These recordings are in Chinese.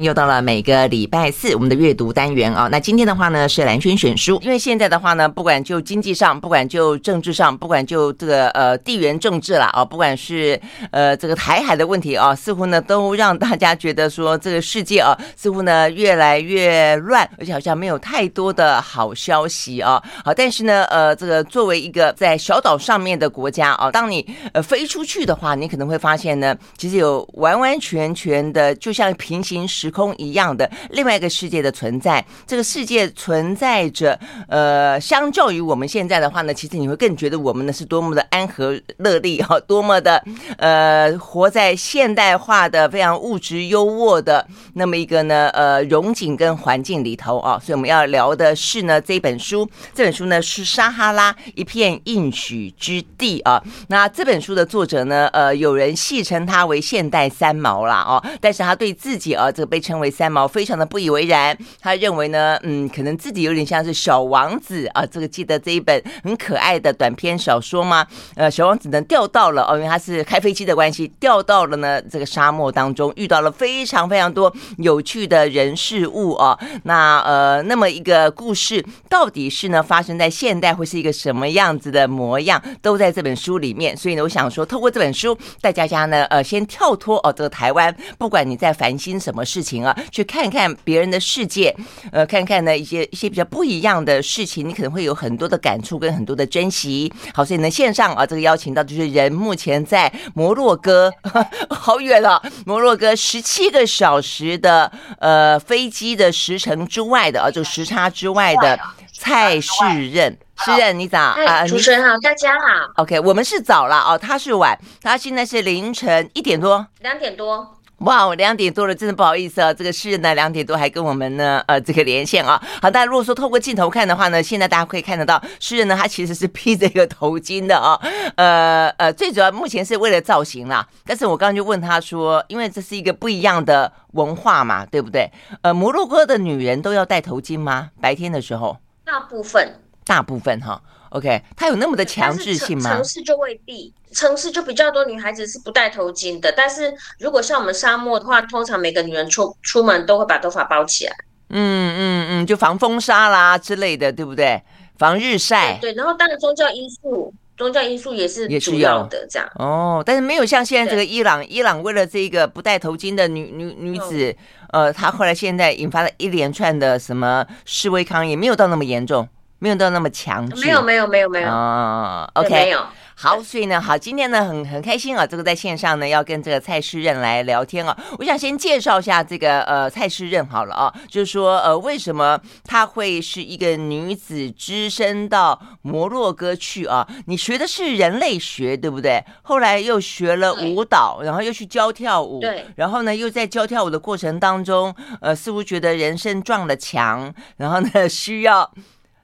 又到了每个礼拜四我们的阅读单元啊，那今天的话呢是蓝轩选书，因为现在的话呢，不管就经济上，不管就政治上，不管就这个呃地缘政治啦啊，不管是呃这个台海的问题啊，似乎呢都让大家觉得说这个世界啊似乎呢越来越乱，而且好像没有太多的好消息啊。好，但是呢呃这个作为一个在小岛上面的国家啊，当你呃飞出去的话，你可能会发现呢，其实有完完全全的就像平行时。空一样的另外一个世界的存在，这个世界存在着，呃，相较于我们现在的话呢，其实你会更觉得我们呢是多么的安和乐利 哈，多么的呃，活在现代化的非常物质优渥的那么一个呢呃荣景跟环境里头啊，所以我们要聊的是呢这本书，这本书呢是撒哈拉一片应许之地啊。那这本书的作者呢，呃，有人戏称他为现代三毛啦哦，但是他对自己啊这个被称为三毛，非常的不以为然。他认为呢，嗯，可能自己有点像是小王子啊。这个记得这一本很可爱的短篇小说吗？呃，小王子呢掉到了哦，因为他是开飞机的关系，掉到了呢这个沙漠当中，遇到了非常非常多有趣的人事物啊。那呃，那么一个故事到底是呢发生在现代会是一个什么样子的模样，都在这本书里面。所以呢，我想说，透过这本书，带大家呢呃先跳脱哦这个台湾，不管你在烦心什么事情。啊，去看看别人的世界，呃，看看呢一些一些比较不一样的事情，你可能会有很多的感触跟很多的珍惜。好，所以呢，线上啊，这个邀请到就是人目前在摩洛哥，好远了，摩洛哥十七个小时的呃飞机的时程之外的啊，就时差之外的蔡世任，世任你早啊，主持人好，大家好。OK，我们是早了哦，他是晚，他现在是凌晨一点多，两点多。哇，我两点多了，真的不好意思啊。这个诗人呢，两点多还跟我们呢，呃，这个连线啊。好，大家如果说透过镜头看的话呢，现在大家可以看得到，诗人呢，他其实是披着一个头巾的啊。呃呃，最主要目前是为了造型啦。但是我刚刚就问他说，因为这是一个不一样的文化嘛，对不对？呃，摩洛哥的女人都要戴头巾吗？白天的时候？大部分。大部分哈。OK，它有那么的强制性吗？城市就未必，城市就比较多女孩子是不戴头巾的。但是如果像我们沙漠的话，通常每个女人出出门都会把头发包起来。嗯嗯嗯，就防风沙啦之类的，对不对？防日晒。对，对，然后当然宗教因素，宗教因素也是主要的这样。哦，但是没有像现在这个伊朗，伊朗为了这个不戴头巾的女女女子，嗯、呃，她后来现在引发了一连串的什么示威抗议，没有到那么严重。没有到那么强制，没有没有没有没有哦，OK，没有。好，所以呢，好，今天呢很很开心啊，这个在线上呢要跟这个蔡诗任来聊天啊。我想先介绍一下这个呃蔡诗任好了啊，就是说呃为什么她会是一个女子只身到摩洛哥去啊？你学的是人类学对不对？后来又学了舞蹈，然后又去教跳舞，对，然后呢又在教跳舞的过程当中，呃似乎觉得人生撞了墙，然后呢需要。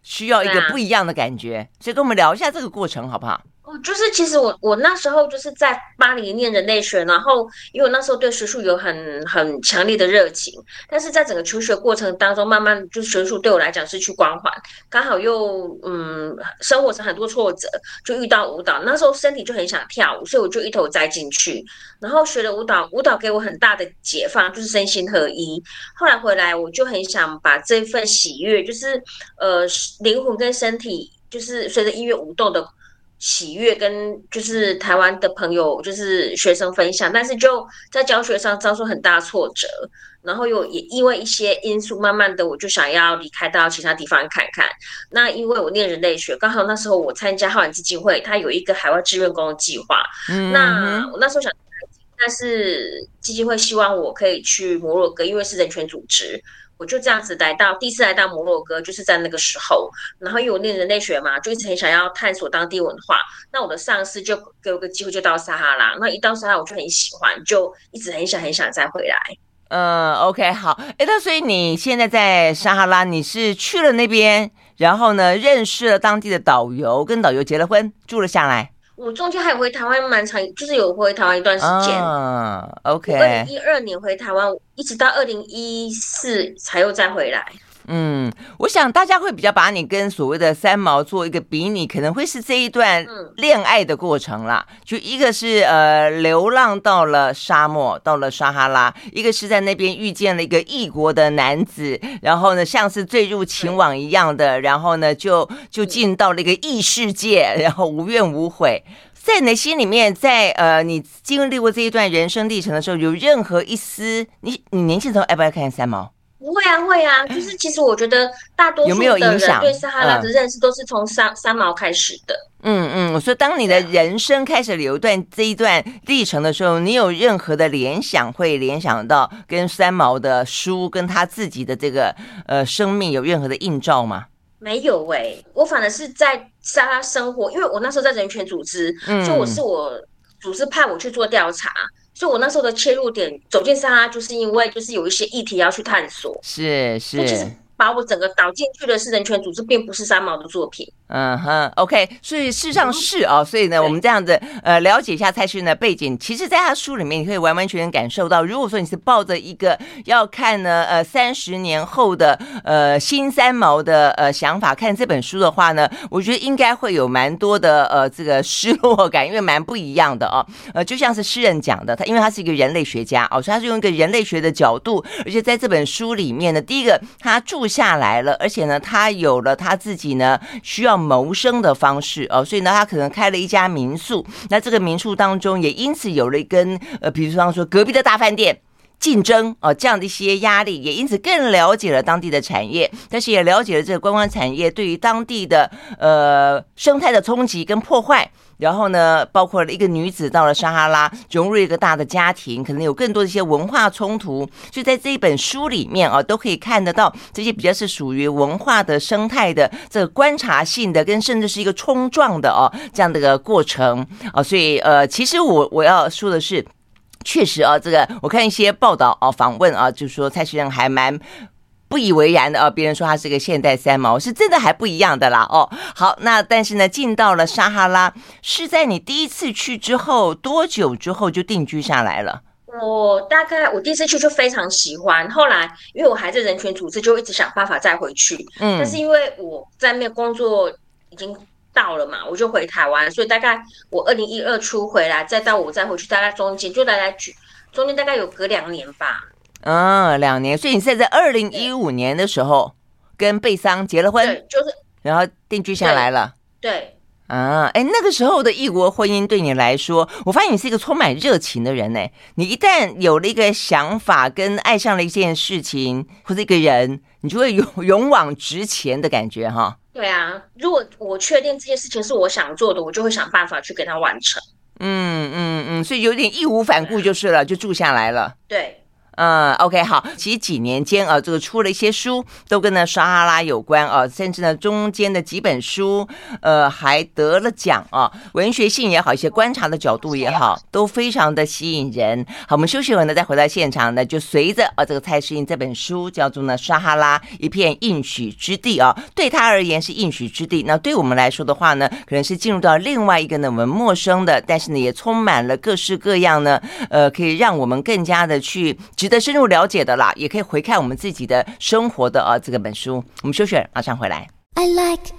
需要一个不一样的感觉，所以跟我们聊一下这个过程好不好？哦，就是其实我我那时候就是在巴黎念人类学，然后因为我那时候对学术有很很强烈的热情，但是在整个求学过程当中，慢慢就学术对我来讲失去光环，刚好又嗯生活上很多挫折，就遇到舞蹈，那时候身体就很想跳舞，所以我就一头栽进去，然后学了舞蹈，舞蹈给我很大的解放，就是身心合一。后来回来，我就很想把这份喜悦，就是呃灵魂跟身体，就是随着音乐舞动的。喜悦跟就是台湾的朋友，就是学生分享，但是就在教学上遭受很大挫折，然后又也因为一些因素，慢慢的我就想要离开到其他地方看看。那因为我念人类学，刚好那时候我参加浩然基金会，它有一个海外志愿工的计划。嗯，那我那时候想，但是基金会希望我可以去摩洛哥，因为是人权组织。我就这样子来到，第一次来到摩洛哥，就是在那个时候。然后因为我念人类学嘛，就一直很想要探索当地文化。那我的上司就给我个机会，就到撒哈拉。那一到撒哈拉，我就很喜欢，就一直很想很想再回来。嗯，OK，好。哎，那所以你现在在撒哈拉，你是去了那边，然后呢，认识了当地的导游，跟导游结了婚，住了下来。我中间还有回台湾蛮长，就是有回台湾一段时间。嗯，OK。二零一二年回台湾，一直到二零一四才又再回来。嗯，我想大家会比较把你跟所谓的三毛做一个比拟，可能会是这一段恋爱的过程啦。就一个是呃流浪到了沙漠，到了撒哈拉；一个是在那边遇见了一个异国的男子，然后呢像是坠入情网一样的，然后呢就就进到了一个异世界，然后无怨无悔。在你的心里面，在呃你经历过这一段人生历程的时候，有任何一丝你你年轻的时候爱不爱看三毛？不会啊，会啊，就是其实我觉得大多数的人对撒哈拉的认识都是从三三毛开始的。嗯嗯，我说当你的人生开始流段这一段历程的时候，你有任何的联想，会联想到跟三毛的书跟他自己的这个呃生命有任何的映照吗？没有哎、欸，我反而是在撒哈拉生活，因为我那时候在人权组织，嗯、所以我是我组织派我去做调查。所以，我那时候的切入点走进沙拉，就是因为就是有一些议题要去探索，是是。是把我整个导进去的是人权组织，并不是三毛的作品。嗯哼，OK，所以事实上是啊、哦，所以呢，我们这样子呃了解一下蔡诗芸的背景，其实在他书里面，你可以完完全全感受到，如果说你是抱着一个要看呢呃三十年后的呃新三毛的呃想法看这本书的话呢，我觉得应该会有蛮多的呃这个失落感，因为蛮不一样的哦。呃，就像是诗人讲的，他因为他是一个人类学家哦，所以他是用一个人类学的角度，而且在这本书里面呢，第一个他注。下来了，而且呢，他有了他自己呢需要谋生的方式哦，所以呢，他可能开了一家民宿。那这个民宿当中也因此有了跟呃，比如说说隔壁的大饭店竞争哦，这样的一些压力，也因此更了解了当地的产业，但是也了解了这个观光产业对于当地的呃生态的冲击跟破坏。然后呢，包括了一个女子到了撒哈拉，融入一个大的家庭，可能有更多的一些文化冲突。所以在这一本书里面啊，都可以看得到这些比较是属于文化的生态的这个观察性的，跟甚至是一个冲撞的哦这样的一个过程啊。所以呃，其实我我要说的是，确实啊，这个我看一些报道啊、访问啊，就是说蔡诗芸还蛮。不以为然的哦，别人说他是个现代三毛，是真的还不一样的啦哦。好，那但是呢，进到了撒哈拉，是在你第一次去之后多久之后就定居下来了？我大概我第一次去就非常喜欢，后来因为我还在人权组织，就一直想办法再回去。嗯，但是因为我在那边工作已经到了嘛，我就回台湾，所以大概我二零一二初回来，再到我再回去，大概中间就大概中间大概有隔两年吧。嗯，两年，所以你现在在二零一五年的时候跟贝桑结了婚，对，就是，然后定居下来了。对，对啊，哎，那个时候的异国婚姻对你来说，我发现你是一个充满热情的人呢。你一旦有了一个想法，跟爱上了一件事情或者一个人，你就会勇勇往直前的感觉哈。对啊，如果我确定这件事情是我想做的，我就会想办法去给他完成。嗯嗯嗯，所以有点义无反顾就是了，就住下来了。对。嗯，OK，好。其实几年间啊，这个出了一些书，都跟呢撒哈拉有关啊，甚至呢中间的几本书，呃，还得了奖啊。文学性也好，一些观察的角度也好，都非常的吸引人。好，我们休息会呢，再回到现场呢，就随着啊这个蔡诗芸这本书叫做呢撒哈拉一片应许之地啊，对他而言是应许之地。那对我们来说的话呢，可能是进入到另外一个呢我们陌生的，但是呢也充满了各式各样呢，呃，可以让我们更加的去。值得深入了解的啦，也可以回看我们自己的生活的啊这个本书。我们休息，马上回来。I like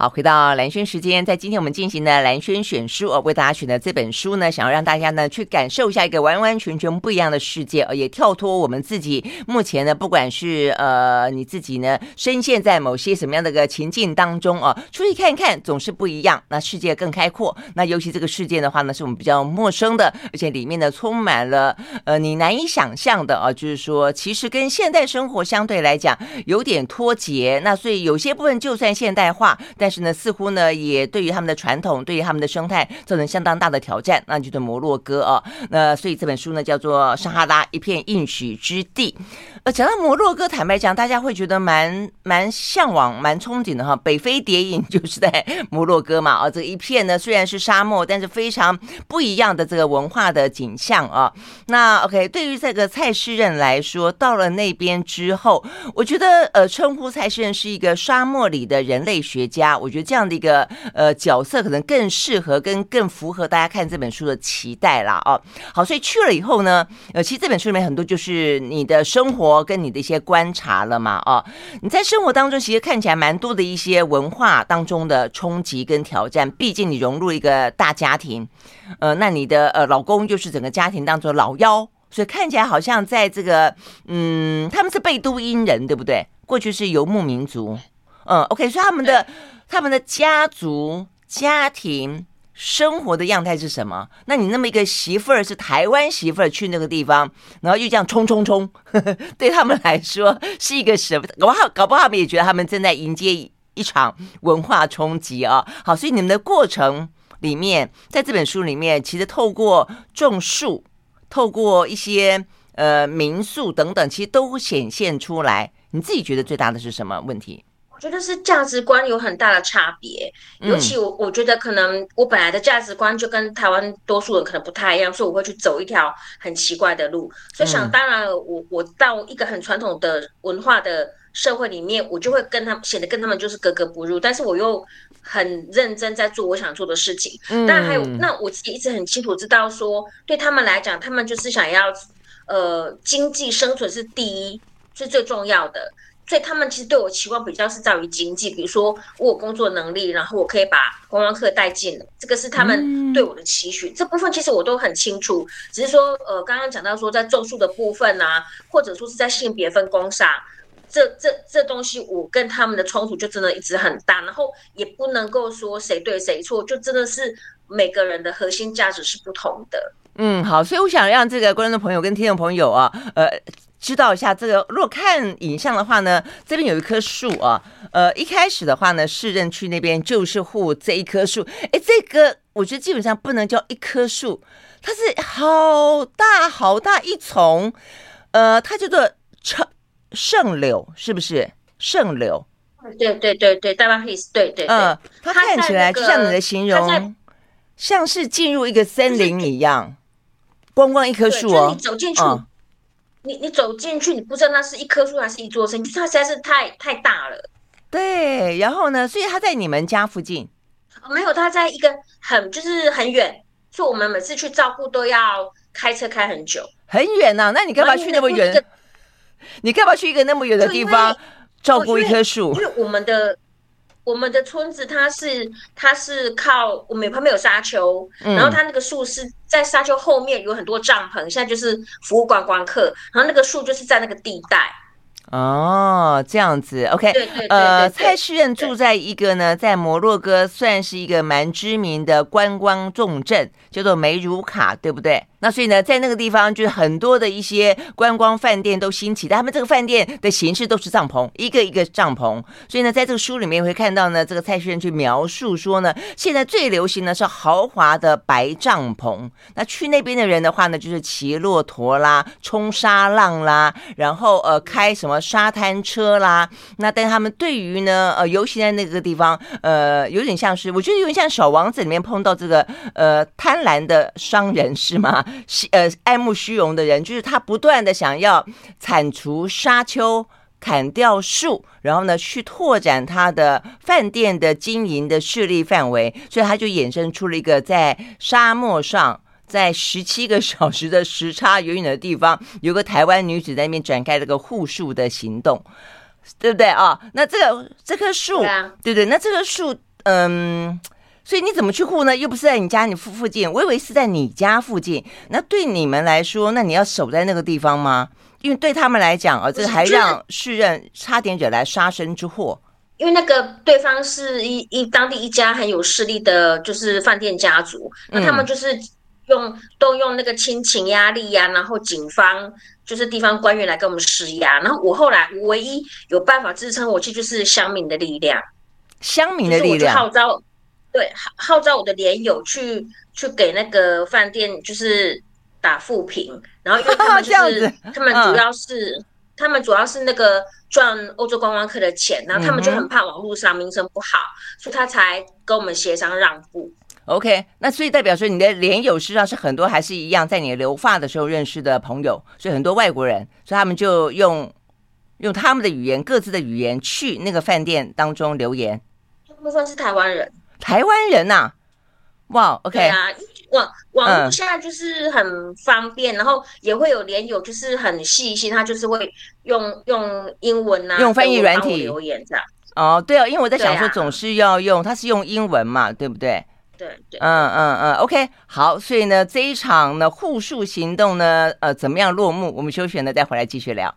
好，回到蓝轩时间，在今天我们进行的蓝轩选书哦，为大家选的这本书呢，想要让大家呢去感受一下一个完完全全不一样的世界，也跳脱我们自己目前呢，不管是呃你自己呢深陷在某些什么样的个情境当中啊，出去看一看总是不一样，那世界更开阔。那尤其这个世界的话呢，是我们比较陌生的，而且里面呢充满了呃你难以想象的啊，就是说其实跟现代生活相对来讲有点脱节。那所以有些部分就算现代化，但但是呢，似乎呢，也对于他们的传统，对于他们的生态造成相当大的挑战，那就是摩洛哥啊。那所以这本书呢，叫做《撒哈拉一片应许之地》。呃，讲到摩洛哥，坦白讲，大家会觉得蛮蛮向往、蛮憧憬的哈。北非谍影就是在摩洛哥嘛，啊、哦，这一片呢虽然是沙漠，但是非常不一样的这个文化的景象啊、那 OK，对于这个蔡适任来说，到了那边之后，我觉得呃，称呼蔡适任是一个沙漠里的人类学家，我觉得这样的一个呃角色可能更适合、跟更符合大家看这本书的期待啦。哦。好，所以去了以后呢，呃，其实这本书里面很多就是你的生活。跟你的一些观察了嘛？哦，你在生活当中其实看起来蛮多的一些文化当中的冲击跟挑战。毕竟你融入一个大家庭，呃，那你的呃老公就是整个家庭当中的老幺，所以看起来好像在这个嗯，他们是贝都因人，对不对？过去是游牧民族，嗯，OK，所以他们的他们的家族家庭。生活的样态是什么？那你那么一个媳妇儿是台湾媳妇儿去那个地方，然后又这样冲冲冲，呵呵，对他们来说是一个什么？搞不好搞不好他们也觉得他们正在迎接一场文化冲击啊！好，所以你们的过程里面，在这本书里面，其实透过种树，透过一些呃民宿等等，其实都显现出来。你自己觉得最大的是什么问题？我觉得是价值观有很大的差别，尤其我我觉得可能我本来的价值观就跟台湾多数人可能不太一样，所以我会去走一条很奇怪的路。所以想当然，我我到一个很传统的文化的社会里面，我就会跟他们显得跟他们就是格格不入，但是我又很认真在做我想做的事情。当然还有，那我自己一直很清楚知道说，对他们来讲，他们就是想要呃经济生存是第一，是最重要的。所以他们其实对我期望比较是在于经济，比如说我有工作能力，然后我可以把观光客带进来，这个是他们对我的期许。这部分其实我都很清楚，只是说呃，刚刚讲到说在种树的部分啊，或者说是在性别分工上，这这这东西我跟他们的冲突就真的一直很大，然后也不能够说谁对谁错，就真的是每个人的核心价值是不同的。嗯，好，所以我想让这个观众朋友跟听众朋友啊，呃。知道一下这个，如果看影像的话呢，这边有一棵树啊，呃，一开始的话呢，市政区那边就是护这一棵树，哎，这个我觉得基本上不能叫一棵树，它是好大好大一丛，呃，它叫做圣圣柳，是不是圣柳？对对对对，大巴黑斯，对对，嗯，它看起来就像你的形容，像是进入一个森林一样，光光一棵树哦，你走进去。嗯你你走进去，你不知道那是一棵树还是一座山，就是它实在是太太大了。对，然后呢？所以它在你们家附近？没有，它在一个很就是很远，所以我们每次去照顾都要开车开很久。很远呐、啊？那你干嘛去那么远？你干嘛去一个那么远的地方照顾一棵树？因为我们的。我们的村子它是它是靠我们旁边有沙丘，嗯、然后它那个树是在沙丘后面有很多帐篷，现在就是服务观光客，然后那个树就是在那个地带。哦，这样子，OK，对对对对呃，蔡诗任住在一个呢，在摩洛哥算是一个蛮知名的观光重镇，叫做梅茹卡，对不对？那所以呢，在那个地方，就是很多的一些观光饭店都兴起，但他们这个饭店的形式都是帐篷，一个一个帐篷。所以呢，在这个书里面会看到呢，这个蔡适任去描述说呢，现在最流行的是豪华的白帐篷。那去那边的人的话呢，就是骑骆驼啦，冲沙浪啦，然后呃，开什么沙滩车啦。那但他们对于呢，呃，尤其在那个地方，呃，有点像是，我觉得有点像《小王子》里面碰到这个呃贪婪的商人，是吗？呃，爱慕虚荣的人，就是他不断的想要铲除沙丘、砍掉树，然后呢，去拓展他的饭店的经营的势力范围，所以他就衍生出了一个在沙漠上，在十七个小时的时差远远的地方，有个台湾女子在那边展开这个护树的行动，对不对啊？那这个这棵树，对，对，那这棵树，嗯。所以你怎么去护呢？又不是在你家你附附近，我以为是在你家附近。那对你们来说，那你要守在那个地方吗？因为对他们来讲啊，这个还让续任差点惹来杀身之祸。因为那个对方是一一当地一家很有势力的，就是饭店家族。那他们就是用动用那个亲情压力呀、啊，然后警方就是地方官员来跟我们施压。然后我后来我唯一有办法支撑我去，就是乡民的力量，乡民的力量号召。对，号号召我的连友去去给那个饭店，就是打负评，然后因为他们 就是他们主要是，他们主要是那个赚欧洲观光客的钱，然后他们就很怕网络上名声不好，嗯、所以他才跟我们协商让步。OK，那所以代表说你的连友实际上是很多还是一样，在你留发的时候认识的朋友，所以很多外国人，所以他们就用用他们的语言，各自的语言去那个饭店当中留言。大部分是台湾人，台湾人呐、啊，哇，OK 对啊。网网络现在就是很方便，嗯、然后也会有连友，就是很细心，他就是会用用英文啊，用翻译软体留言这样。哦，对啊，因为我在想说，总是要用，他、啊、是用英文嘛，对不对？对对。嗯嗯嗯，OK，好，所以呢，这一场呢互助行动呢，呃，怎么样落幕？我们休息呢，再回来继续聊。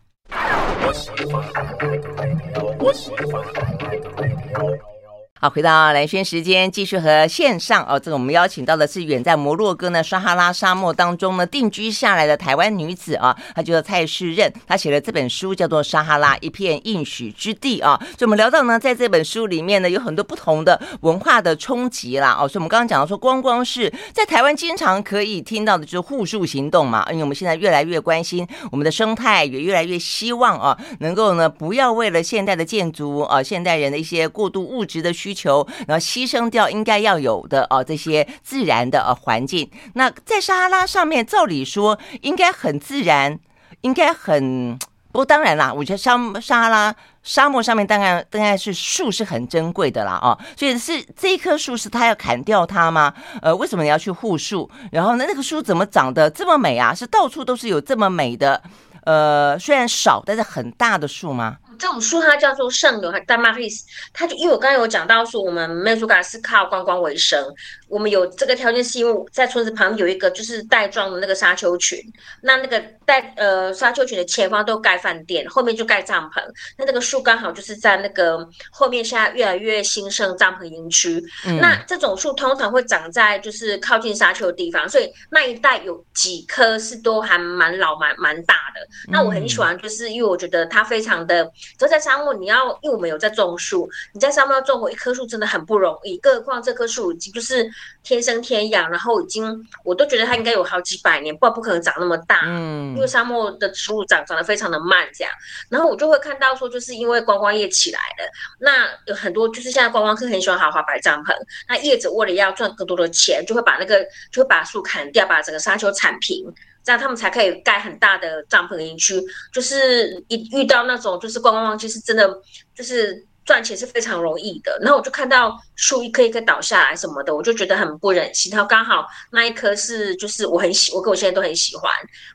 好，回到蓝轩时间，继续和线上哦，这个我们邀请到的是远在摩洛哥呢撒哈拉沙漠当中呢定居下来的台湾女子啊，她叫做蔡世任，她写了这本书叫做《撒哈拉一片应许之地》啊。所以我们聊到呢，在这本书里面呢，有很多不同的文化的冲击啦哦。所以我们刚刚讲到说，光光是在台湾经常可以听到的就是护树行动嘛，因为我们现在越来越关心我们的生态，也越来越希望啊，能够呢不要为了现代的建筑啊，现代人的一些过度物质的需求。然后牺牲掉应该要有的哦，这些自然的呃环境。那在撒哈拉上面，照理说应该很自然，应该很。不过当然啦，我觉得沙撒哈拉沙漠上面当然当然是树是很珍贵的啦哦，所以是这一棵树是他要砍掉它吗？呃，为什么你要去护树？然后呢，那个树怎么长得这么美啊？是到处都是有这么美的，呃，虽然少但是很大的树吗？这种树它叫做圣柳丹马里斯，它就因为我刚才有讲到说，我们美术馆是靠观光为生，我们有这个条件是因为在村子旁边有一个就是带状的那个沙丘群，那那个带呃沙丘群的前方都盖饭店，后面就盖帐篷，那这个树刚好就是在那个后面现在越来越兴盛帐篷营区，嗯、那这种树通常会长在就是靠近沙丘的地方，所以那一带有几棵是都还蛮老蛮蛮大的，那我很喜欢，就是因为我觉得它非常的。就在沙漠，你要因为我们有在种树，你在沙漠要种活一棵树真的很不容易，更何况这棵树已经就是天生天养，然后已经我都觉得它应该有好几百年，不然不可能长那么大。嗯，因为沙漠的植物长长得非常的慢，这样，然后我就会看到说，就是因为观光业起来了，那有很多就是现在观光客很喜欢豪华白帐篷，那业者为了要赚更多的钱，就会把那个就会把树砍掉，把整个沙丘铲平。这样他们才可以盖很大的帐篷营区，就是一遇到那种就是观光旺季，是真的就是赚钱是非常容易的。然后我就看到树一棵一棵倒下来什么的，我就觉得很不忍心。然后刚好那一棵是就是我很喜，我跟我现在都很喜欢。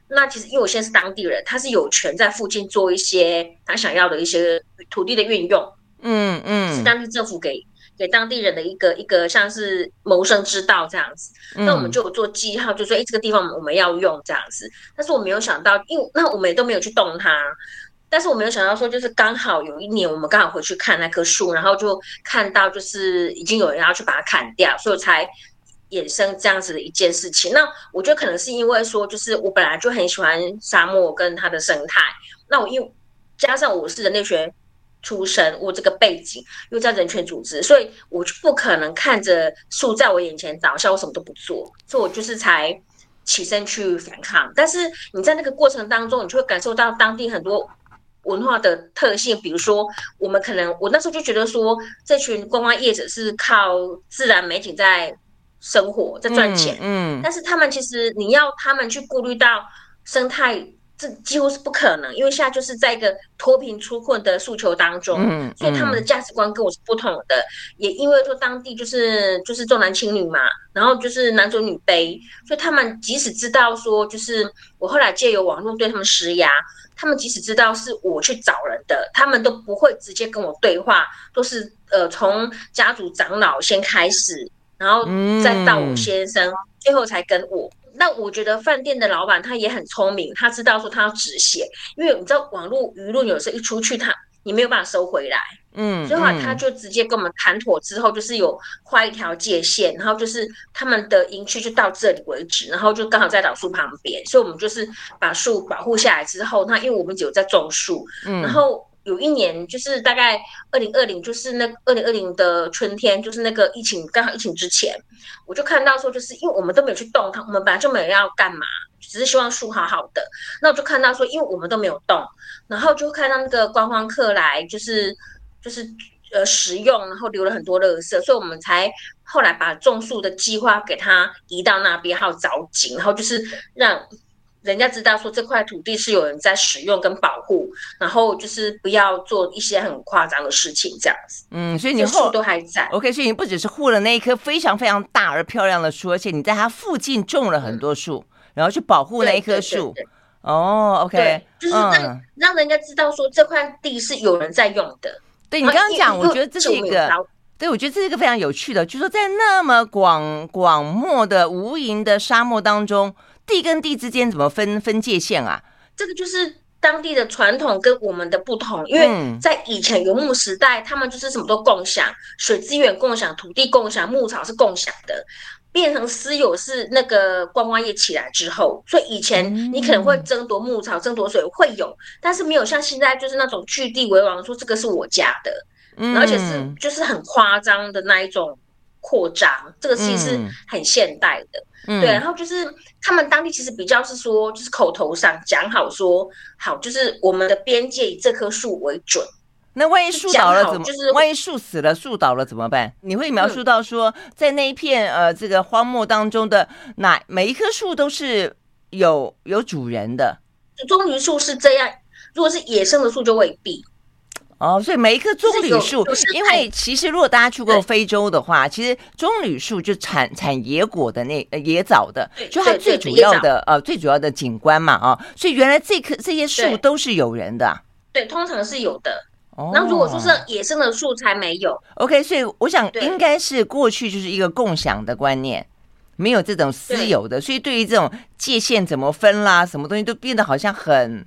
那其实因为我现在是当地人，他是有权在附近做一些他想要的一些土地的运用，嗯嗯，是当地政府给。给当地人的一个一个像是谋生之道这样子，那我们就有做记号，就说哎，这个地方我们要用这样子。但是我没有想到，因为那我们也都没有去动它。但是我没有想到说，就是刚好有一年我们刚好回去看那棵树，然后就看到就是已经有人要去把它砍掉，所以才衍生这样子的一件事情。那我觉得可能是因为说，就是我本来就很喜欢沙漠跟它的生态，那我又加上我是人类学。出身，我这个背景又在人权组织，所以我就不可能看着树在我眼前倒下，我什么都不做，所以我就是才起身去反抗。但是你在那个过程当中，你就会感受到当地很多文化的特性，比如说我们可能，我那时候就觉得说，这群观光业者是靠自然美景在生活，在赚钱，嗯，嗯，但是他们其实你要他们去顾虑到生态。这几乎是不可能，因为现在就是在一个脱贫出困的诉求当中，所以他们的价值观跟我是不同的。也因为说当地就是就是重男轻女嘛，然后就是男尊女卑，所以他们即使知道说，就是我后来借由网络对他们施压，他们即使知道是我去找人的，他们都不会直接跟我对话，都是呃从家族长老先开始，然后再到我先生，嗯、最后才跟我。那我觉得饭店的老板他也很聪明，他知道说他要止血，因为你知道网络舆论有时候一出去，他你没有办法收回来，嗯，所以话他就直接跟我们谈妥之后，就是有画一条界限，然后就是他们的营区就到这里为止，然后就刚好在老树旁边，所以我们就是把树保护下来之后，那因为我们只有在种树，嗯，然后。有一年就是大概二零二零，就是那二零二零的春天，就是那个疫情刚好疫情之前，我就看到说，就是因为我们都没有去动它，我们本来就没有要干嘛，只是希望树好好的。那我就看到说，因为我们都没有动，然后就看到那个观光客来，就是就是呃食用，然后留了很多垃圾，所以我们才后来把种树的计划给它移到那边，还有凿井，然后就是让。人家知道说这块土地是有人在使用跟保护，然后就是不要做一些很夸张的事情，这样子。嗯，所以你树都还在。OK，所以你不只是护了那一棵非常非常大而漂亮的树，而且你在它附近种了很多树，嗯、然后去保护那一棵树。哦，OK，就是让、嗯、让人家知道说这块地是有人在用的。对，你刚刚讲，我觉得这是一个，对，我觉得这是一个非常有趣的，就是说在那么广广漠的无垠的沙漠当中。地跟地之间怎么分分界线啊？这个就是当地的传统跟我们的不同，因为在以前游牧时代，他们就是什么都共享，水资源共享，土地共享，牧草是共享的。变成私有是那个观光业起来之后，所以以前你可能会争夺牧草、争夺水会有，但是没有像现在就是那种据地为王，说这个是我家的，而且是就是很夸张的那一种扩张，这个其实是很现代的。嗯、对，然后就是他们当地其实比较是说，就是口头上讲好说好，就是我们的边界以这棵树为准。那万一树倒了怎么？就是万一树死了，树倒了怎么办？你会描述到说，在那一片呃这个荒漠当中的哪每一棵树都是有有主人的。棕榈树是这样，如果是野生的树就未必。哦，所以每一棵棕榈树，因为其实如果大家去过非洲的话，其实棕榈树就产产野果的那野枣的，就它最主要的呃最主要的景观嘛啊，所以原来这棵这些树都是有人的，对，通常是有的。哦，那如果说是野生的树才没有。OK，所以我想应该是过去就是一个共享的观念，没有这种私有的，所以对于这种界限怎么分啦，什么东西都变得好像很。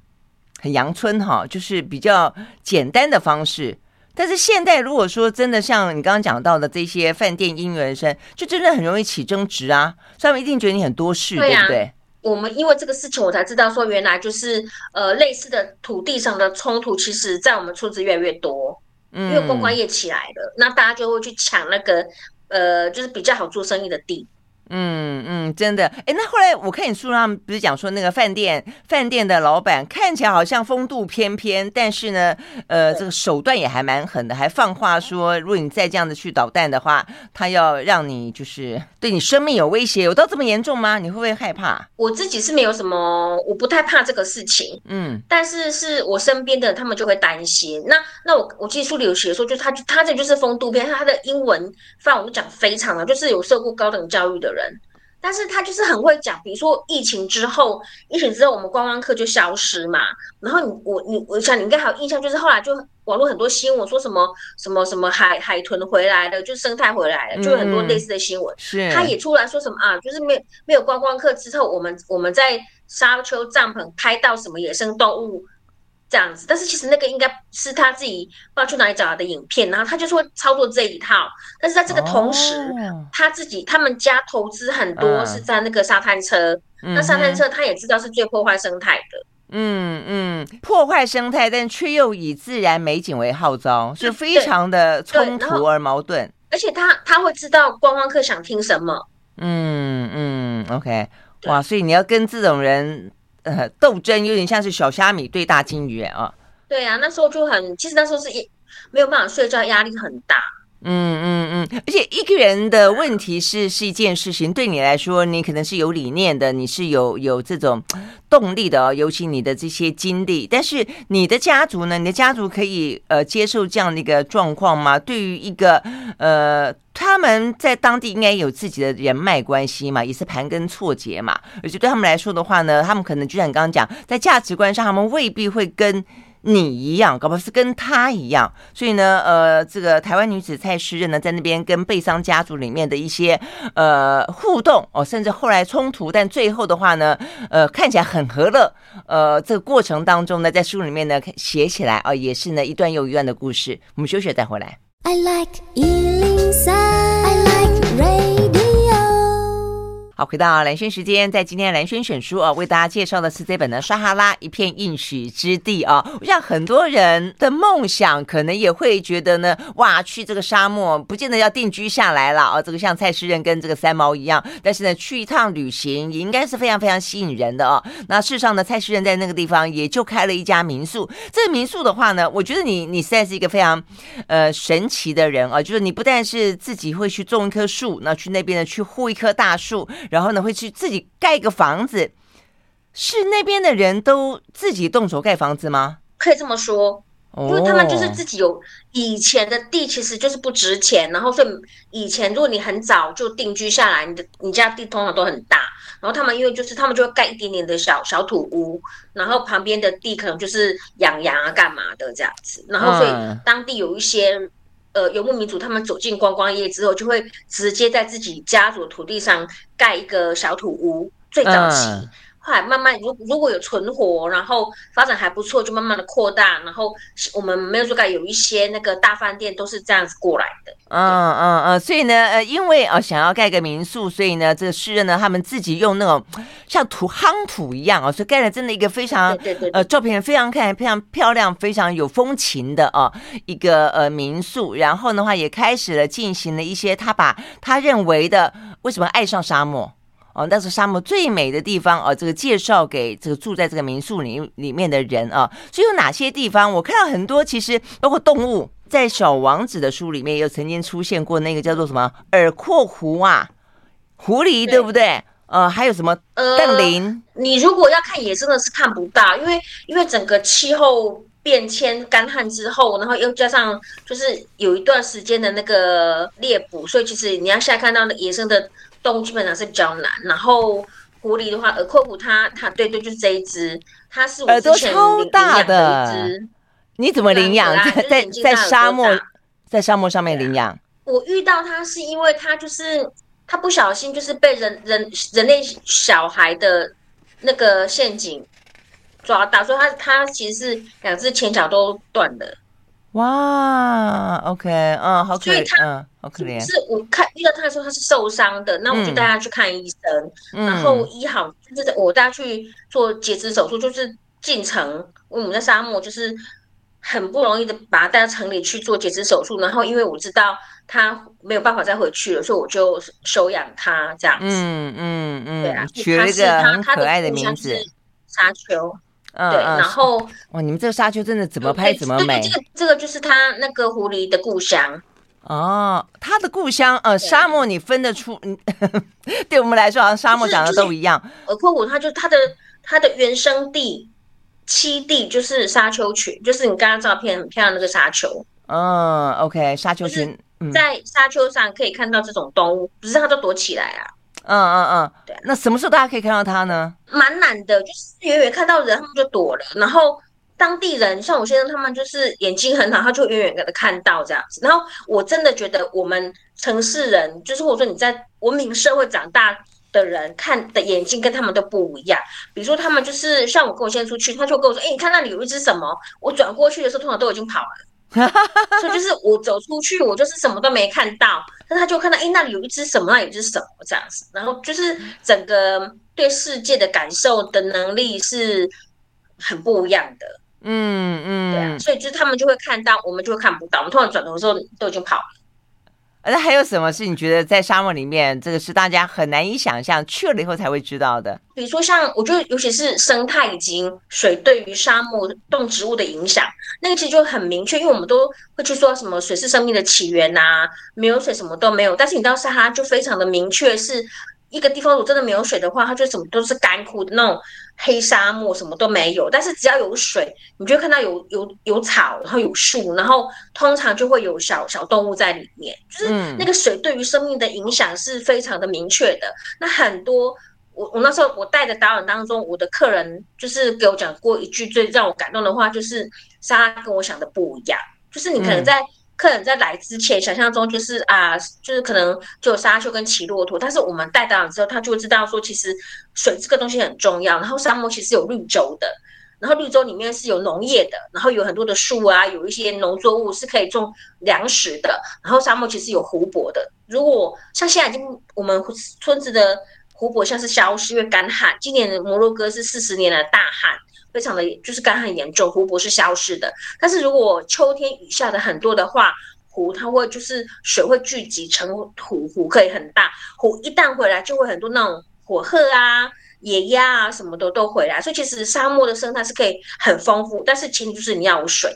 很阳春哈，就是比较简单的方式。但是现在如果说真的像你刚刚讲到的这些饭店应运而生，就真的很容易起争执啊。所以他们一定觉得你很多事，对，不对？我们因为这个事情，我才知道说原来就是呃类似的土地上的冲突，其实在我们村子越来越多。嗯，因为观光业起来了，那大家就会去抢那个呃，就是比较好做生意的地。嗯嗯，真的，哎，那后来我看你书上不是讲说那个饭店饭店的老板看起来好像风度翩翩，但是呢，呃，这个手段也还蛮狠的，还放话说，如果你再这样子去捣蛋的话，他要让你就是对你生命有威胁，有到这么严重吗？你会不会害怕？我自己是没有什么，我不太怕这个事情，嗯，但是是我身边的他们就会担心。那那我我记得书里有写说，就他他这就是风度翩，他的英文范我们讲非常的，就是有受过高等教育的人。但是他就是很会讲，比如说疫情之后，疫情之后我们观光客就消失嘛。然后你我你我想你应该还有印象，就是后来就网络很多新闻说什么什么什么海海豚回来了，就生态回来了，就很多类似的新闻。是，他也出来说什么啊，就是没没有观光客之后，我们我们在沙丘帐篷拍到什么野生动物。这样子，但是其实那个应该是他自己不知道去哪里找来的影片，然后他就是会操作这一套。但是在这个同时，哦、他自己他们家投资很多是在那个沙滩车，嗯、那沙滩车他也知道是最破坏生态的。嗯嗯，破坏生态，但却又以自然美景为号召，是非常的冲突而矛盾。而且他他会知道观光客想听什么。嗯嗯，OK，哇，所以你要跟这种人。呃，斗争有点像是小虾米对大金鱼啊。对啊，那时候就很，其实那时候是一没有办法睡觉，压力很大。嗯嗯嗯，而且一个人的问题是是一件事情，对你来说，你可能是有理念的，你是有有这种动力的哦，尤其你的这些经历。但是你的家族呢？你的家族可以呃接受这样的一个状况吗？对于一个呃，他们在当地应该有自己的人脉关系嘛，也是盘根错节嘛。而且对他们来说的话呢，他们可能就像你刚刚讲，在价值观上，他们未必会跟。你一样，搞不是跟他一样，所以呢，呃，这个台湾女子蔡诗任呢，在那边跟贝桑家族里面的一些呃互动哦，甚至后来冲突，但最后的话呢，呃，看起来很和乐，呃，这个过程当中呢，在书里面呢写起来啊、也是呢一段又一段的故事。我们休息再回来。I like 好，回到蓝轩时间，在今天蓝轩选书啊，为大家介绍的是这本的《撒哈拉一片应许之地》啊。我想很多人的梦想，可能也会觉得呢，哇，去这个沙漠，不见得要定居下来了啊。这个像蔡诗任跟这个三毛一样，但是呢，去一趟旅行也应该是非常非常吸引人的啊。那事实上呢，蔡诗任在那个地方也就开了一家民宿。这个民宿的话呢，我觉得你你实在是一个非常呃神奇的人啊，就是你不但是自己会去种一棵树，那去那边呢去护一棵大树。然后呢，会去自己盖一个房子，是那边的人都自己动手盖房子吗？可以这么说，因为他们就是自己有以前的地，其实就是不值钱。然后所以以前如果你很早就定居下来，你的你家地通常都很大。然后他们因为就是他们就会盖一点点的小小土屋，然后旁边的地可能就是养羊啊、干嘛的这样子。然后所以当地有一些。呃，游牧民族他们走进观光业之后，就会直接在自己家族土地上盖一个小土屋，最早期。嗯后来慢慢，如如果有存活，然后发展还不错，就慢慢的扩大。然后我们没有说盖有一些那个大饭店都是这样子过来的。嗯嗯嗯，所以呢，呃，因为啊、呃、想要盖个民宿，所以呢，这个诗人呢，他们自己用那种 像土夯土一样啊、哦，所以盖了真的一个非常对对对对呃照片非常看非常漂亮、非常有风情的啊、哦、一个呃民宿。然后的话也开始了进行了一些他把他认为的为什么爱上沙漠。哦，那是沙漠最美的地方哦。这个介绍给这个住在这个民宿里里面的人啊，所以有哪些地方？我看到很多，其实包括动物，在小王子的书里面也有曾经出现过那个叫做什么耳廓狐啊，狐狸对不对？呃，还有什么瞪羚？呃，你如果要看野生的是看不到，因为因为整个气候变迁干旱之后，然后又加上就是有一段时间的那个猎捕，所以其实你要现在看到的野生的。动物基本上是比较难，然后狐狸的话，耳廓狐它它对对，就是这一只，它是我之前领养的一只。你怎么领养？在在在沙漠，在沙漠上面领养。我遇到他是因为他就是他不小心就是被人人人类小孩的那个陷阱抓到，所以他他其实是两只前脚都断了。哇，OK，嗯，好可怜，嗯，好可怜。是我看遇到他的时候，他是受伤的，那我就带他去看医生，嗯、然后医好，就是我带他去做截肢手术，就是进城，我们在沙漠就是很不容易的把他带到城里去做截肢手术，然后因为我知道他没有办法再回去了，所以我就收养他这样子。嗯嗯嗯，对啊，取了一个很可爱的名字，沙丘。嗯，对，然后哇，你们这个沙丘真的怎么拍怎么美。这个这个就是他那个狐狸的故乡哦，他的故乡呃，沙漠你分得出？嗯，对我们来说好像沙漠长得都一样。耳廓狐，它就它的它的原生地栖地就是沙丘群，就是你刚刚照片很漂亮那个沙丘。嗯，OK，沙丘群，在沙丘上可以看到这种动物，不是它都躲起来啊。嗯嗯嗯，对。那什么时候大家可以看到它呢？蛮难的，就是远远看到人，他们就躲了。然后当地人像我先生他们，就是眼睛很好，他就远远的看到这样子。然后我真的觉得我们城市人，就是或者说你在文明社会长大的人，看的眼睛跟他们都不一样。比如说他们就是像我跟我先生出去，他就跟我说：“哎，你看那里有一只什么？”我转过去的时候，通常都已经跑了。所以就是我走出去，我就是什么都没看到，但他就看到，哎，那里有一只什么，那里有一只什么这样子，然后就是整个对世界的感受的能力是很不一样的，嗯嗯，对啊，所以就是他们就会看到，我们就会看不到，我们突然转头的时候都已经跑了。那还有什么是你觉得在沙漠里面，这个是大家很难以想象，去了以后才会知道的？比如说，像我觉得，尤其是生态已经水对于沙漠动植物的影响，那个其实就很明确，因为我们都会去说什么水是生命的起源啊，没有水什么都没有。但是你到沙哈就非常的明确是。一个地方如果真的没有水的话，它就什么都是干枯的那种黑沙漠，什么都没有。但是只要有水，你就会看到有有有草，然后有树，然后通常就会有小小动物在里面。就是那个水对于生命的影响是非常的明确的。那很多我我那时候我带的导览当中，我的客人就是给我讲过一句最让我感动的话，就是沙拉跟我想的不一样，就是你可能在。客人在来之前，想象中就是啊，就是可能就有沙丘跟骑骆驼，但是我们带到了之后，他就知道说，其实水这个东西很重要。然后沙漠其实有绿洲的，然后绿洲里面是有农业的，然后有很多的树啊，有一些农作物是可以种粮食的。然后沙漠其实有湖泊的，如果像现在已经我们村子的湖泊像是消失，因为干旱。今年摩洛哥是四十年的大旱，非常的就是干旱严重，湖泊是消失的。但是如果秋天雨下的很多的话，湖它会就是水会聚集成湖，湖可以很大。湖一旦回来，就会很多那种火鹤啊、野鸭啊什么的都回来。所以其实沙漠的生态是可以很丰富，但是前提就是你要有水。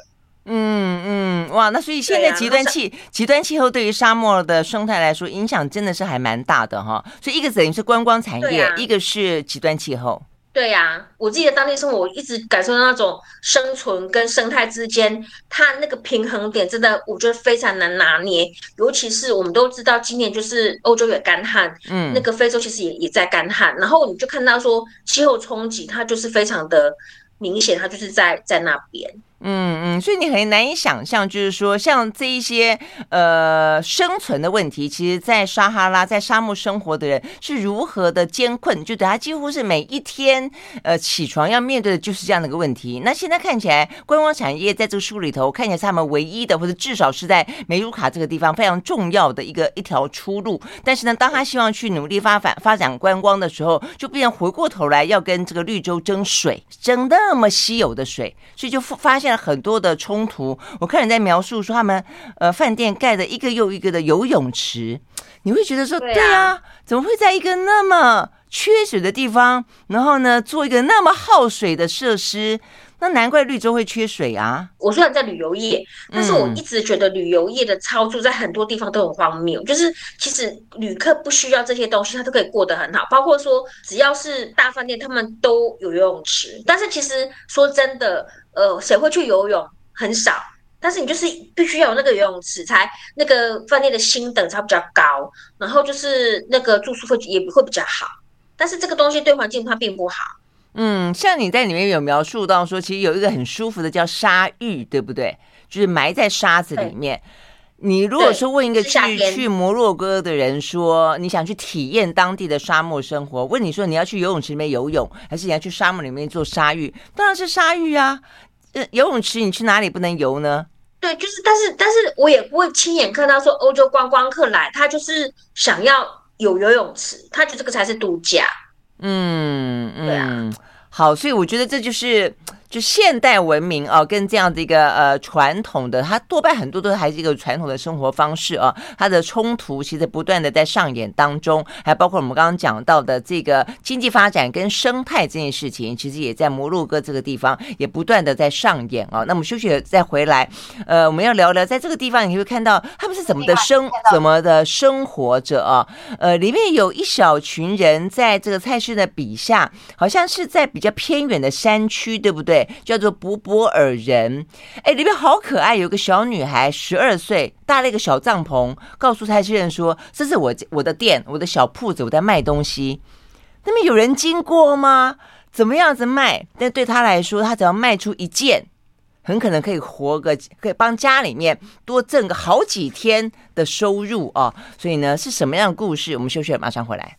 嗯嗯，哇，那所以现在极端气、啊、极端气候对于沙漠的生态来说，影响真的是还蛮大的哈。所以一个等于是观光产业，啊、一个是极端气候。对呀、啊，我自己的当地生活，我一直感受到那种生存跟生态之间，它那个平衡点真的，我觉得非常难拿捏。尤其是我们都知道，今年就是欧洲也干旱，嗯，那个非洲其实也也在干旱，然后你就看到说气候冲击，它就是非常的明显，它就是在在那边。嗯嗯，所以你很难以想象，就是说像这一些呃生存的问题，其实，在撒哈拉在沙漠生活的人是如何的艰困，就等他几乎是每一天呃起床要面对的就是这样的一个问题。那现在看起来，观光产业在这个书里头看起来是他们唯一的，或者至少是在梅鲁卡这个地方非常重要的一个一条出路。但是呢，当他希望去努力发展发展观光的时候，就变成回过头来要跟这个绿洲争水，争那么稀有的水，所以就发了。很多的冲突，我看人在描述说他们呃饭店盖的一个又一个的游泳池，你会觉得说对啊，对啊，怎么会在一个那么缺水的地方，然后呢做一个那么耗水的设施？那难怪绿洲会缺水啊！我虽然在旅游业，但是我一直觉得旅游业的操作在很多地方都很荒谬。嗯、就是其实旅客不需要这些东西，他都可以过得很好。包括说只要是大饭店，他们都有游泳池。但是其实说真的，呃，谁会去游泳？很少。但是你就是必须要有那个游泳池，才那个饭店的星等才比较高，然后就是那个住宿费也会比较好。但是这个东西对环境它并不好。嗯，像你在里面有描述到说，其实有一个很舒服的叫沙浴，对不对？就是埋在沙子里面。你如果说问一个去去摩洛哥的人说，你想去体验当地的沙漠生活，问你说你要去游泳池里面游泳，还是你要去沙漠里面做沙浴？当然是沙浴啊。游泳池你去哪里不能游呢？对，就是，但是，但是我也不会亲眼看到说欧洲观光客来，他就是想要有游泳池，他觉得这个才是度假。嗯嗯，对啊。好，所以我觉得这就是。就现代文明啊，跟这样的一个呃传统的，它多半很多都还是一个传统的生活方式啊，它的冲突其实不断的在上演当中，还包括我们刚刚讲到的这个经济发展跟生态这件事情，其实也在摩洛哥这个地方也不断的在上演啊。那么休息再回来，呃，我们要聊聊在这个地方你会看到他们是怎么的生怎么的生活着啊？呃，里面有一小群人在这个蔡诗的笔下，好像是在比较偏远的山区，对不对？叫做博博尔人，哎，里面好可爱，有个小女孩，十二岁，搭了一个小帐篷，告诉蔡诗人说：“这是我我的店，我的小铺子，我在卖东西。”那么有人经过吗？怎么样子卖？但对他来说，他只要卖出一件，很可能可以活个，可以帮家里面多挣个好几天的收入啊！所以呢，是什么样的故事？我们休息了，马上回来。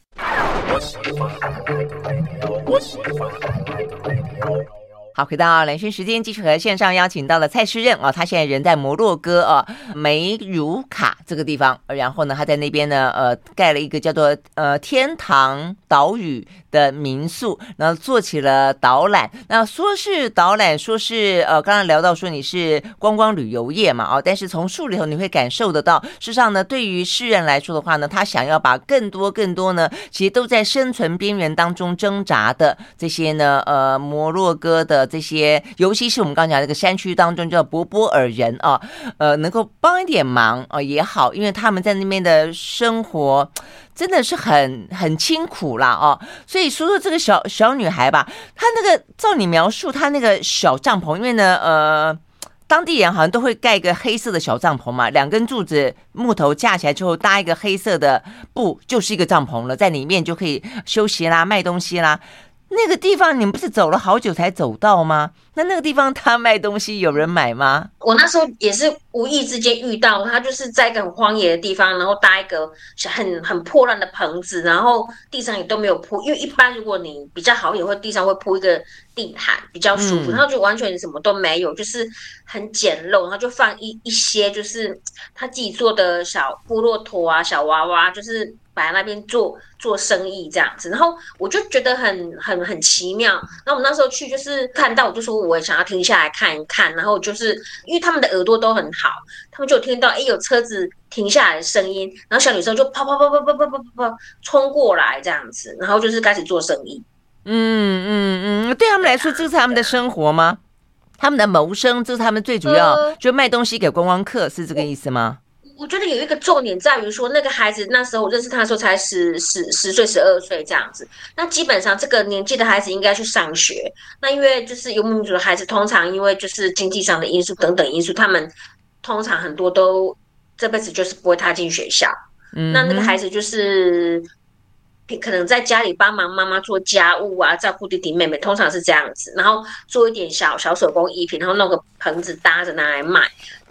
好，回到兰萱时间，继续和线上邀请到了蔡诗任啊，他现在人在摩洛哥啊梅鲁卡这个地方，然后呢，他在那边呢，呃，盖了一个叫做呃天堂岛屿的民宿，然后做起了导览。那说是导览，说是呃，刚刚聊到说你是观光旅游业嘛，啊，但是从书里头你会感受得到，事实上呢，对于诗人来说的话呢，他想要把更多更多呢，其实都在生存边缘当中挣扎的这些呢，呃，摩洛哥的这些，尤其是我们刚刚讲这个山区当中叫博博尔人啊，呃，能够帮一点忙啊也好，因为他们在那边的生活。真的是很很辛苦啦哦，所以说说这个小小女孩吧，她那个照你描述，她那个小帐篷，因为呢，呃，当地人好像都会盖一个黑色的小帐篷嘛，两根柱子木头架起来之后搭一个黑色的布，就是一个帐篷了，在里面就可以休息啦、卖东西啦。那个地方你们不是走了好久才走到吗？那那个地方他卖东西有人买吗？我那时候也是无意之间遇到他，就是在一个很荒野的地方，然后搭一个很很破烂的棚子，然后地上也都没有铺，因为一般如果你比较好也会地上会铺一个地毯比较舒服，嗯、然后就完全什么都没有，就是很简陋，然后就放一一些就是他自己做的小部落托啊、小娃娃，就是摆在那边做做生意这样子。然后我就觉得很很很奇妙。那我们那时候去就是看到，我就说我也想要停下来看一看。然后就是因为他们的耳朵都很好，他们就有听到哎有车子停下来的声音，然后小女生就跑跑跑跑跑跑跑跑冲过来这样子，然后就是开始做生意。嗯嗯嗯，对他们来说，这是他们的生活吗？他们的谋生，这是他们最主要，呃、就卖东西给观光客，是这个意思吗？我，我觉得有一个重点在于说，那个孩子那时候我认识他的时候才十十十岁十二岁这样子，那基本上这个年纪的孩子应该去上学。那因为就是游牧民族的孩子，通常因为就是经济上的因素等等因素，他们通常很多都这辈子就是不会踏进学校。嗯，那那个孩子就是。可能在家里帮忙妈妈做家务啊，照顾弟弟妹妹，通常是这样子。然后做一点小小手工艺品，然后弄个棚子搭着拿来卖。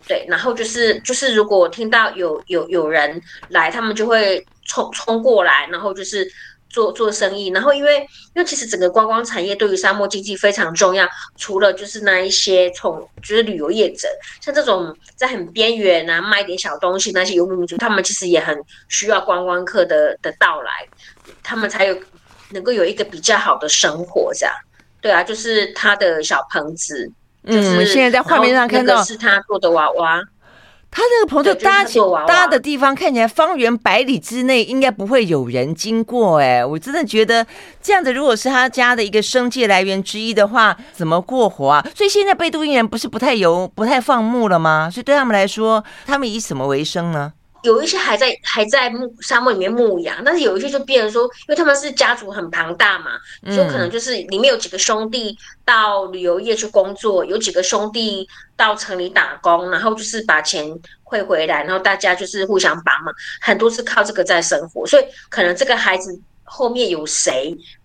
对，然后就是就是，如果听到有有有人来，他们就会冲冲过来，然后就是。做做生意，然后因为因为其实整个观光产业对于沙漠经济非常重要，除了就是那一些从就是旅游业者，像这种在很边缘啊卖点小东西那些游牧民族，他们其实也很需要观光客的的到来，他们才有能够有一个比较好的生活这样。对啊，就是他的小棚子，就是、嗯，现在在画面上看到是他做的娃娃。他那个棚子搭起搭的地方，看起来方圆百里之内应该不会有人经过。哎，我真的觉得这样子，如果是他家的一个生计来源之一的话，怎么过活啊？所以现在贝都因人不是不太游、不太放牧了吗？所以对他们来说，他们以什么为生呢？有一些还在还在牧沙漠里面牧羊，但是有一些就变成说，因为他们是家族很庞大嘛，所以可能就是里面有几个兄弟到旅游业去工作，有几个兄弟到城里打工，然后就是把钱汇回来，然后大家就是互相帮忙，很多是靠这个在生活，所以可能这个孩子后面有谁会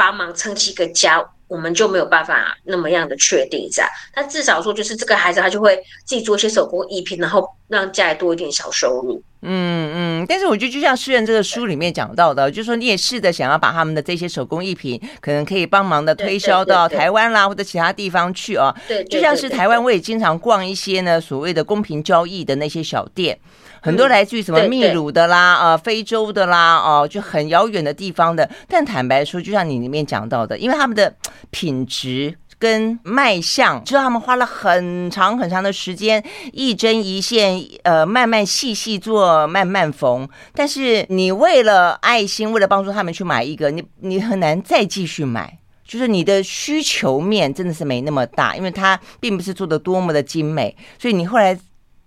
帮忙撑起一个家。我们就没有办法那么样的确定这样，但至少说就是这个孩子他就会自己做一些手工艺品，然后让家里多一点小收入。嗯嗯，但是我觉得就像诗人这个书里面讲到的，就是说你也试着想要把他们的这些手工艺品，可能可以帮忙的推销到台湾啦或者其他地方去啊。对，就像是台湾，我也经常逛一些呢所谓的公平交易的那些小店。很多来自于什么秘鲁的啦，呃，非洲的啦，哦，就很遥远的地方的。但坦白说，就像你里面讲到的，因为他们的品质跟卖相，知道他们花了很长很长的时间，一针一线，呃，慢慢细细做，慢慢缝。但是你为了爱心，为了帮助他们去买一个，你你很难再继续买，就是你的需求面真的是没那么大，因为它并不是做的多么的精美，所以你后来。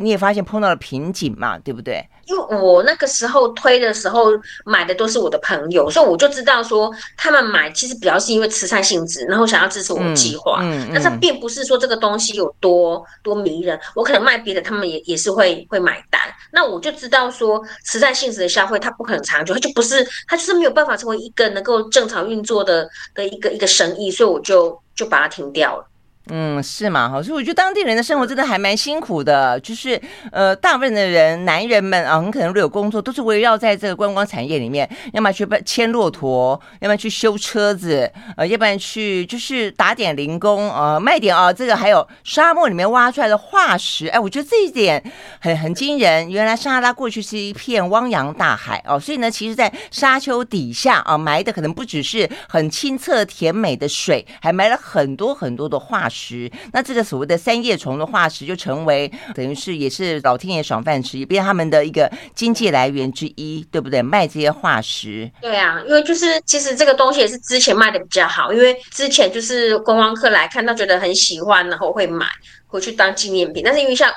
你也发现碰到了瓶颈嘛，对不对？因为我那个时候推的时候买的都是我的朋友，所以我就知道说他们买其实主要是因为慈善性质，然后想要支持我的计划。嗯，但是并不是说这个东西有多多迷人，我可能卖别的，他们也也是会会买单。那我就知道说慈善性质的消费它不可能长久，它就不是它就是没有办法成为一个能够正常运作的的一个一个生意，所以我就就把它停掉了。嗯，是嘛？哈，所以我觉得当地人的生活真的还蛮辛苦的。就是呃，大部分的人，男人们啊，很可能如果有工作，都是围绕在这个观光产业里面，要么去牵骆驼，要么去修车子，呃，要不然去就是打点零工，呃，卖点啊，这个还有沙漠里面挖出来的化石。哎，我觉得这一点很很惊人。原来撒哈拉过去是一片汪洋大海哦，所以呢，其实，在沙丘底下啊，埋的可能不只是很清澈甜美的水，还埋了很多很多的化石。石，那这个所谓的三叶虫的化石就成为等于是也是老天爷赏饭吃，也变他们的一个经济来源之一，对不对？卖这些化石。对啊，因为就是其实这个东西也是之前卖的比较好，因为之前就是观光客来看到觉得很喜欢，然后会买回去当纪念品。但是因为像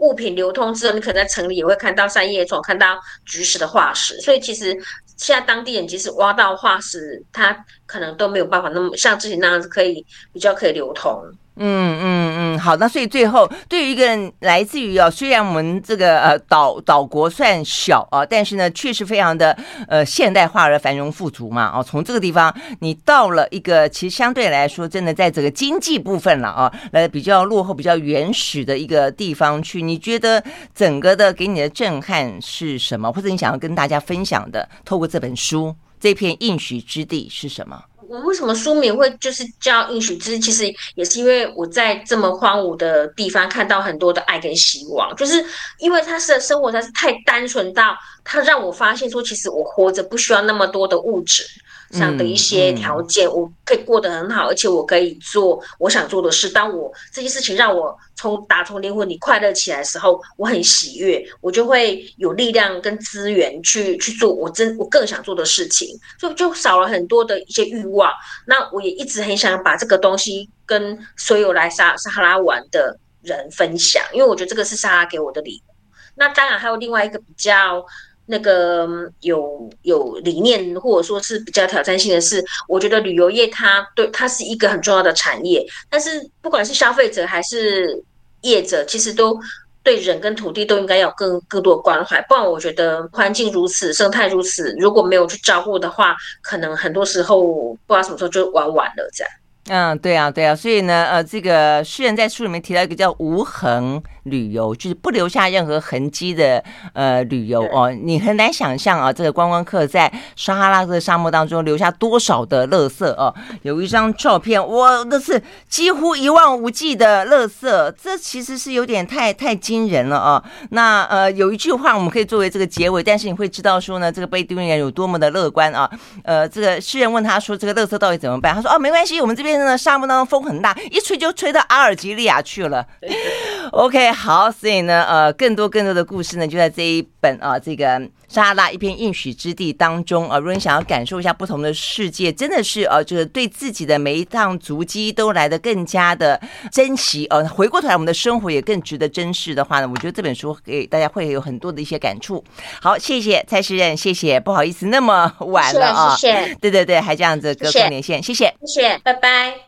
物品流通之后，你可能在城里也会看到三叶虫，看到菊石的化石，所以其实。现在当地人即使挖到化石，他可能都没有办法那么像之前那样子可以比较可以流通。嗯嗯嗯，好，那所以最后对于一个来自于啊，虽然我们这个呃岛岛国算小啊，但是呢，确实非常的呃现代化而繁荣富足嘛。哦，从这个地方你到了一个其实相对来说真的在这个经济部分了啊，来比较落后、比较原始的一个地方去，你觉得整个的给你的震撼是什么？或者你想要跟大家分享的，透过这本书这片应许之地是什么？我为什么书名会就是叫应许之？其实也是因为我在这么荒芜的地方看到很多的爱跟希望，就是因为他是生活他是太单纯到，他让我发现说，其实我活着不需要那么多的物质。上的一些条件，嗯。嗯、我可以过得很好，而且我可以做我想做的事。当我这件事情让我从打从灵魂里快乐起来的时候，我很喜悦，我就会有力量跟资源去去做我真我更想做的事情，就就少了很多的一些欲望。那我也一直很想把这个东西跟所有来撒撒哈拉玩的人分享，因为我觉得这个是撒哈拉给我的礼物。那当然还有另外一个比较。那个有有理念，或者说是比较挑战性的是，我觉得旅游业它对它是一个很重要的产业，但是不管是消费者还是业者，其实都对人跟土地都应该有更更多关怀，不然我觉得环境如此，生态如此，如果没有去照顾的话，可能很多时候不知道什么时候就玩完了这样。嗯，对啊，对啊，所以呢，呃，这个诗人在书里面提到一个叫无痕旅游，就是不留下任何痕迹的呃旅游哦，你很难想象啊，这个观光客在撒哈拉的沙漠当中留下多少的垃圾哦。有一张照片，哇，那是几乎一望无际的垃圾，这其实是有点太太惊人了哦。那呃，有一句话我们可以作为这个结尾，但是你会知道说呢，这个贝都因人有多么的乐观啊。呃，这个诗人问他说，这个垃圾到底怎么办？他说，哦，没关系，我们这边。那沙漠当中风很大，一吹就吹到阿尔及利亚去了。OK，好，所以呢，呃，更多更多的故事呢，就在这一本啊，这个。撒哈拉一片应许之地当中啊，如果你想要感受一下不同的世界，真的是呃，就是对自己的每一趟足迹都来得更加的珍惜呃，回过头来，我们的生活也更值得珍视的话呢，我觉得这本书给大家会有很多的一些感触。好，谢谢蔡诗任，谢谢，不好意思那么晚了啊，谢谢，对对对，还这样子隔空连线，谢谢，谢谢，拜拜。